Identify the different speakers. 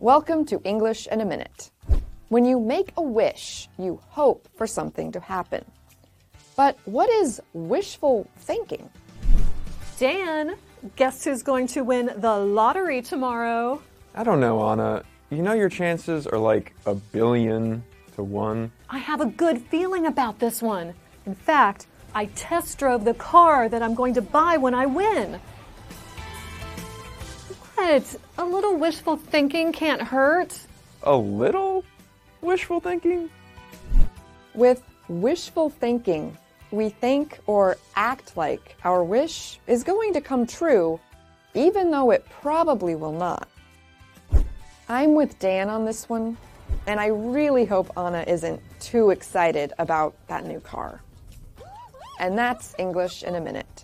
Speaker 1: Welcome to English in a Minute. When you make a wish, you hope for something to happen. But what is wishful thinking?
Speaker 2: Dan, guess who's going to win the lottery tomorrow?
Speaker 3: I don't know, Anna. You know your chances are like a billion to one.
Speaker 2: I have a good feeling about this one. In fact, I test drove the car that I'm going to buy when I win. What? A little wishful thinking can't hurt.
Speaker 3: A little wishful thinking?
Speaker 1: With wishful thinking, we think or act like our wish is going to come true, even though it probably will not. I'm with Dan on this one, and I really hope Anna isn't too excited about that new car. And that's English in a minute.